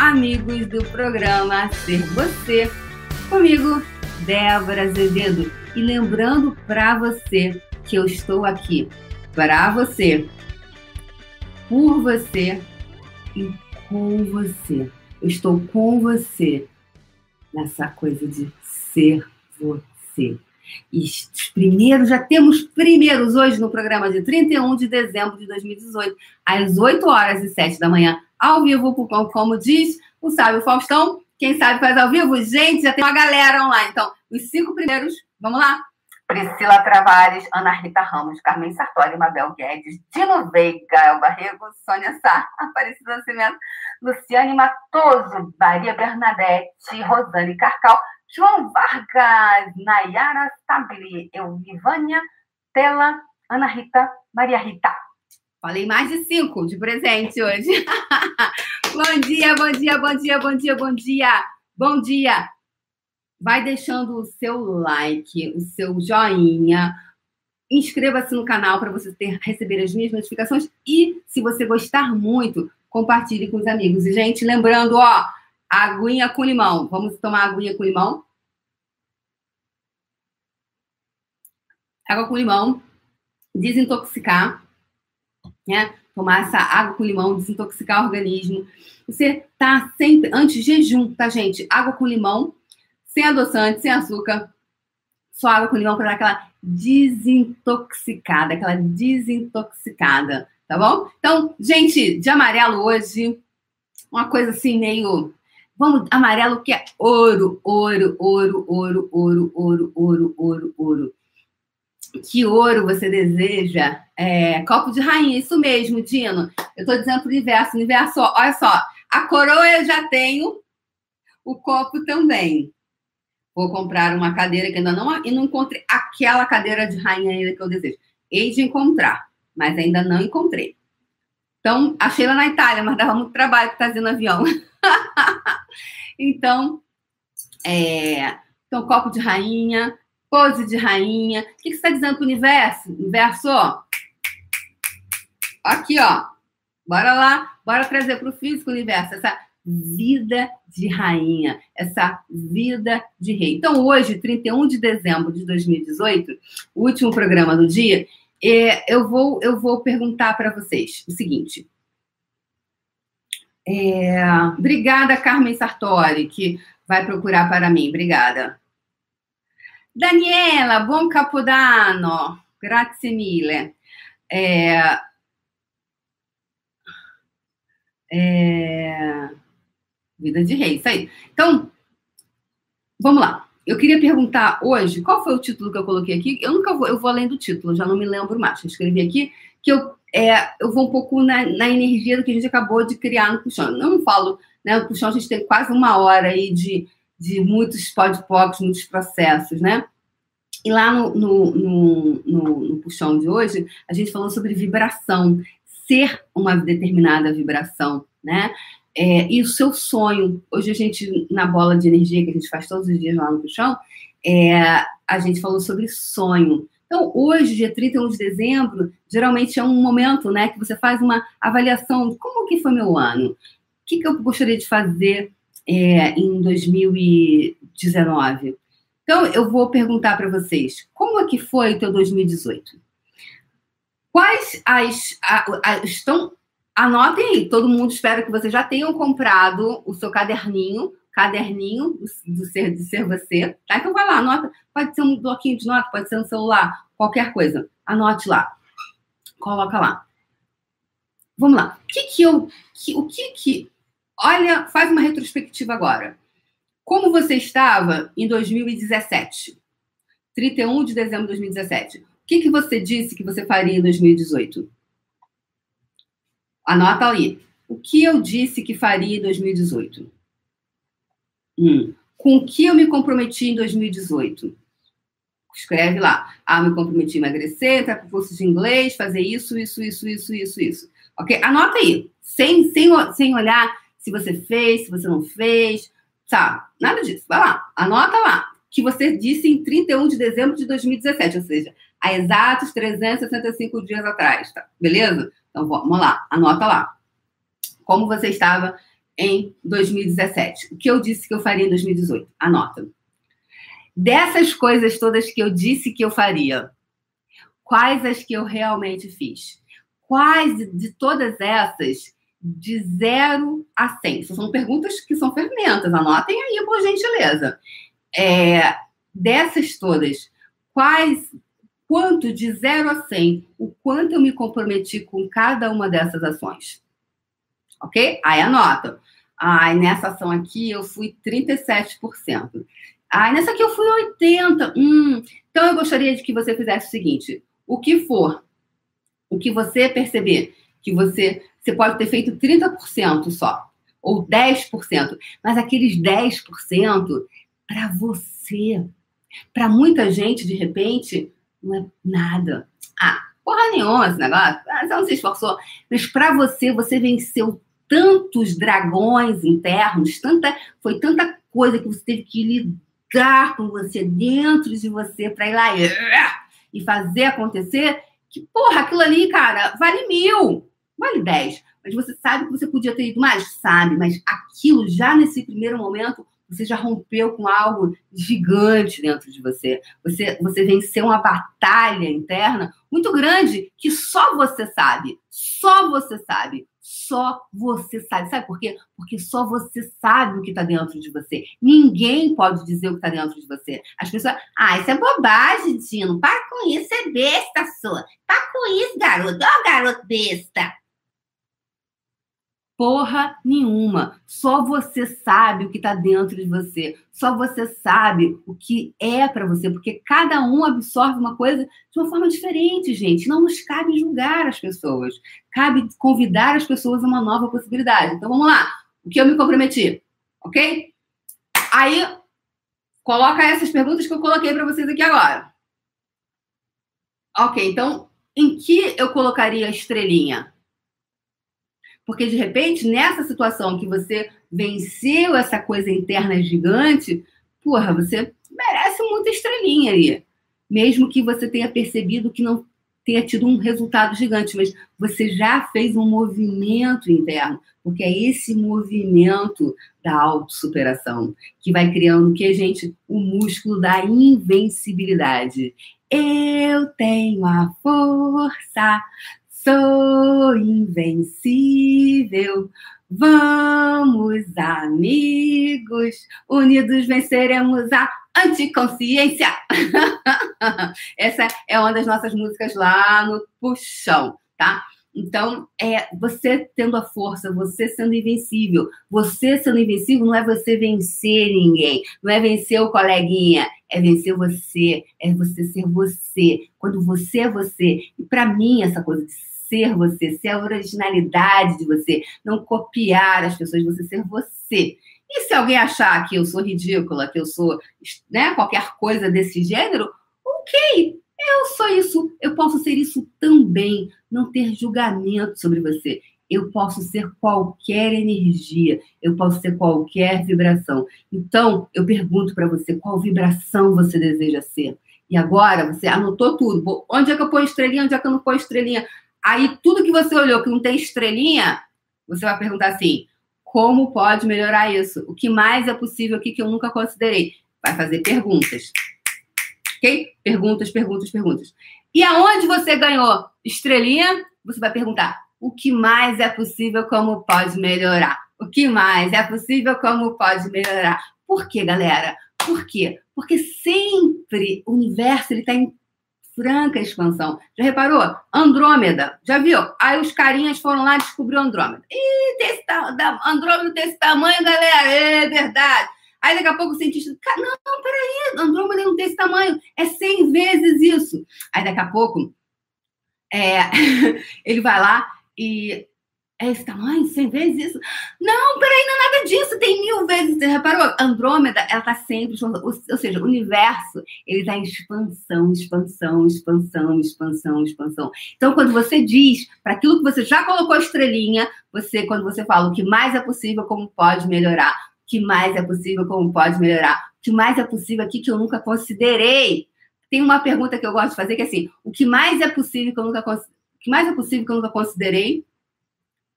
amigos do programa Ser Você. Comigo, Débora Azevedo. E lembrando para você que eu estou aqui para você, por você e com você. Eu estou com você nessa coisa de ser você. E os primeiros, já temos primeiros hoje no programa de 31 de dezembro de 2018, às 8 horas e 7 da manhã, ao vivo, como diz o sábio Faustão. Quem sabe faz ao vivo? Gente, já tem uma galera online. Então, os cinco primeiros, vamos lá. Priscila Travares, Ana Rita Ramos, Carmen Sartori, Mabel Guedes, Dino Veiga, El Barrego, Sônia Sá, Aparecida Nascimento, Luciane Matoso, Maria Bernadette, Rosane Carcal, João Vargas, Nayara Stabile, Elvivânia, Tela, Ana Rita, Maria Rita. Falei mais de cinco de presente hoje. bom dia, bom dia, bom dia, bom dia, bom dia. Bom dia. Vai deixando o seu like, o seu joinha. Inscreva-se no canal para você ter, receber as minhas notificações. E, se você gostar muito, compartilhe com os amigos. E, gente, lembrando, ó, aguinha com limão. Vamos tomar aguinha com limão? Água com limão. Desintoxicar né? Tomar essa água com limão, desintoxicar o organismo. Você tá sempre, antes jejum, tá, gente? Água com limão, sem adoçante, sem açúcar, só água com limão para dar aquela desintoxicada, aquela desintoxicada, tá bom? Então, gente, de amarelo hoje, uma coisa assim meio. Vamos, amarelo que é ouro, ouro, ouro, ouro, ouro, ouro, ouro, ouro, ouro que ouro você deseja? É, copo de rainha, isso mesmo, Dino. Eu estou dizendo para o universo, universo, olha só, a coroa eu já tenho, o copo também. Vou comprar uma cadeira que ainda não, e não encontrei aquela cadeira de rainha ainda que eu desejo. Hei de encontrar, mas ainda não encontrei. Então, achei lá na Itália, mas dava muito trabalho no avião. então, é, então, copo de rainha, Pose de rainha. O que você está dizendo para o universo? Universo, ó. Aqui, ó. Bora lá, bora trazer para o físico universo essa vida de rainha, essa vida de rei. Então, hoje, 31 de dezembro de 2018, o último programa do dia, é, eu, vou, eu vou perguntar para vocês o seguinte. É, obrigada, Carmen Sartori, que vai procurar para mim. Obrigada. Daniela, buon capodanno, grazie mille. É, é, vida de rei, isso aí. Então, vamos lá. Eu queria perguntar hoje, qual foi o título que eu coloquei aqui? Eu nunca vou, eu vou além do título, já não me lembro mais. Eu escrevi aqui que eu, é, eu vou um pouco na, na, energia do que a gente acabou de criar no puxão. Eu não falo, né? O puxão a gente tem quase uma hora aí de de muitos podpocs, muitos processos, né? E lá no, no, no, no, no puxão de hoje, a gente falou sobre vibração, ser uma determinada vibração, né? É, e o seu sonho. Hoje a gente, na bola de energia que a gente faz todos os dias lá no puxão, é, a gente falou sobre sonho. Então, hoje, dia 31 de dezembro, geralmente é um momento né, que você faz uma avaliação de como que foi meu ano, o que, que eu gostaria de fazer é, em 2019. Então, eu vou perguntar para vocês, como é que foi o teu 2018? Quais as, a, a, estão anotem aí, todo mundo espera que vocês já tenham comprado o seu caderninho, caderninho do, ser de ser você, tá? Então vai lá, anota, pode ser um bloquinho de nota, pode ser um celular, qualquer coisa. Anote lá. Coloca lá. Vamos lá. O que que eu que, o que que Olha, faz uma retrospectiva agora. Como você estava em 2017? 31 de dezembro de 2017. O que, que você disse que você faria em 2018? Anota ali. O que eu disse que faria em 2018? Hum. Com o que eu me comprometi em 2018? Escreve lá. Ah, me comprometi a emagrecer, entrar para curso de inglês, fazer isso, isso, isso, isso, isso, isso. Ok? Anota aí. Sem, sem, sem olhar se você fez, se você não fez, sabe? Nada disso. Vai lá, anota lá. Que você disse em 31 de dezembro de 2017, ou seja, há exatos 365 dias atrás, tá? Beleza? Então vamos lá, anota lá. Como você estava em 2017? O que eu disse que eu faria em 2018? Anota. Dessas coisas todas que eu disse que eu faria, quais as que eu realmente fiz? Quais de todas essas, de 0 a 100? Essas são perguntas que são fermentas, anotem aí, por gentileza. É, dessas todas, quais, quanto de 0 a 100, o quanto eu me comprometi com cada uma dessas ações? Ok? Aí anota. Ai, nessa ação aqui eu fui 37%. Ai, nessa aqui eu fui 80%. Hum, então eu gostaria de que você fizesse o seguinte: o que for, o que você perceber que você, você pode ter feito 30% só, ou 10%, mas aqueles 10% para você. Para muita gente, de repente, não é nada. Ah, porra nenhuma esse negócio. Ah, você não se esforçou. Mas para você, você venceu tantos dragões internos, tanta, foi tanta coisa que você teve que lidar com você dentro de você para ir lá e, fazer acontecer, que, porra, aquilo ali, cara, vale mil, vale dez. Mas você sabe que você podia ter ido mais? Sabe, mas aquilo já nesse primeiro momento você já rompeu com algo gigante dentro de você. Você, você venceu uma batalha interna muito grande que só você sabe. Só você sabe. Só você sabe. Sabe por quê? Porque só você sabe o que está dentro de você. Ninguém pode dizer o que está dentro de você. As pessoas. Ah, isso é bobagem, Tino. Para com isso, é besta sua. Para com isso, garoto. Ó, garoto besta. Porra nenhuma. Só você sabe o que está dentro de você. Só você sabe o que é para você, porque cada um absorve uma coisa de uma forma diferente, gente. Não nos cabe julgar as pessoas. Cabe convidar as pessoas a uma nova possibilidade. Então vamos lá. O que eu me comprometi, ok? Aí coloca essas perguntas que eu coloquei para vocês aqui agora. Ok, então em que eu colocaria a estrelinha? Porque, de repente, nessa situação que você venceu essa coisa interna gigante, porra, você merece muita estrelinha aí. Mesmo que você tenha percebido que não tenha tido um resultado gigante, mas você já fez um movimento interno, porque é esse movimento da autossuperação que vai criando que, gente? O músculo da invencibilidade. Eu tenho a força Sou invencível. Vamos, amigos, unidos venceremos a anticonsciência. Essa é uma das nossas músicas lá no Puxão, tá? Então, é você tendo a força, você sendo invencível. Você sendo invencível não é você vencer ninguém, não é vencer o coleguinha, é vencer você, é você ser você. Quando você é você. E para mim, essa coisa de ser você, ser a originalidade de você, não copiar as pessoas, você ser você. E se alguém achar que eu sou ridícula, que eu sou né, qualquer coisa desse gênero, ok, eu sou isso, eu posso ser isso também, não ter julgamento sobre você. Eu posso ser qualquer energia, eu posso ser qualquer vibração. Então, eu pergunto para você qual vibração você deseja ser. E agora você anotou tudo. Onde é que eu ponho estrelinha? Onde é que eu não ponho estrelinha? Aí, tudo que você olhou que não tem estrelinha, você vai perguntar assim: como pode melhorar isso? O que mais é possível aqui que eu nunca considerei? Vai fazer perguntas. Ok? Perguntas, perguntas, perguntas. E aonde você ganhou estrelinha, você vai perguntar: o que mais é possível, como pode melhorar? O que mais é possível, como pode melhorar? Por quê, galera? Por quê? Porque sempre o universo está em franca expansão. Já reparou? Andrômeda, já viu? Aí os carinhas foram lá descobrir Andrômeda. Ih, desse, da, Andrômeda desse tamanho, galera, é verdade. Aí daqui a pouco o cientista, não, não, peraí, Andrômeda não tem esse tamanho, é 100 vezes isso. Aí daqui a pouco, é, ele vai lá e é esse tamanho? 100 vezes isso? Não, peraí, não é nada disso, tem mil vezes. Você reparou? Andrômeda, ela está sempre, ou seja, o universo, ele está em expansão, expansão, expansão, expansão, expansão. Então, quando você diz para aquilo que você já colocou estrelinha, você, quando você fala o que mais é possível, como pode melhorar, o que mais é possível, como pode melhorar, o que mais é possível aqui que eu nunca considerei. Tem uma pergunta que eu gosto de fazer que é assim: o que mais é possível que eu nunca, o que mais é possível que eu nunca considerei?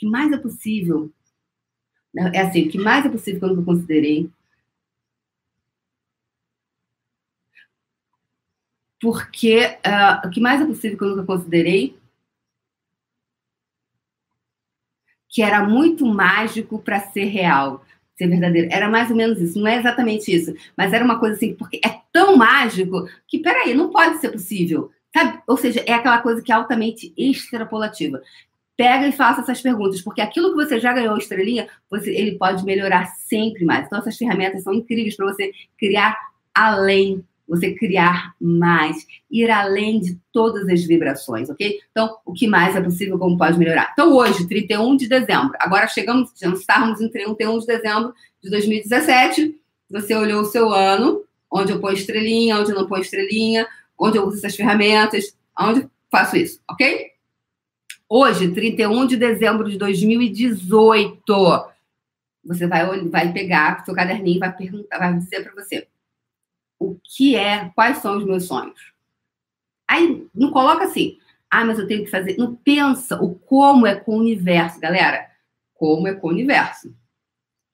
que mais é possível? É assim, o que mais é possível que eu nunca considerei. Porque uh, o que mais é possível que eu nunca considerei que era muito mágico para ser real, ser verdadeiro. Era mais ou menos isso, não é exatamente isso, mas era uma coisa assim, porque é tão mágico que, peraí, não pode ser possível. Sabe? Ou seja, é aquela coisa que é altamente extrapolativa. Pega e faça essas perguntas, porque aquilo que você já ganhou estrelinha, você, ele pode melhorar sempre mais. Então, essas ferramentas são incríveis para você criar além você criar mais, ir além de todas as vibrações, ok? Então, o que mais é possível, como pode melhorar? Então, hoje, 31 de dezembro, agora chegamos, já estávamos em 31 de dezembro de 2017, você olhou o seu ano, onde eu ponho estrelinha, onde eu não ponho estrelinha, onde eu uso essas ferramentas, onde faço isso, ok? Hoje, 31 de dezembro de 2018, você vai, vai pegar seu caderninho e vai perguntar, vai dizer para você o que é, quais são os meus sonhos. Aí não coloca assim, ah, mas eu tenho que fazer. Não pensa o como é com o universo, galera. Como é com o universo.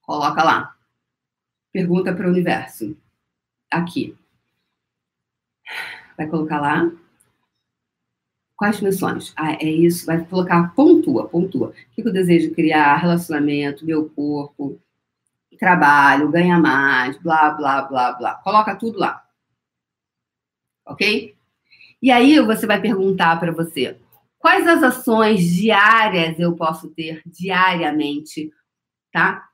Coloca lá. Pergunta para o universo. Aqui. Vai colocar lá. Quais sonhos? Ah, é isso. Vai colocar, pontua, pontua. O que eu desejo criar? Relacionamento, meu corpo, trabalho, ganha mais, blá, blá, blá, blá. Coloca tudo lá. Ok? E aí você vai perguntar para você: quais as ações diárias eu posso ter diariamente, tá?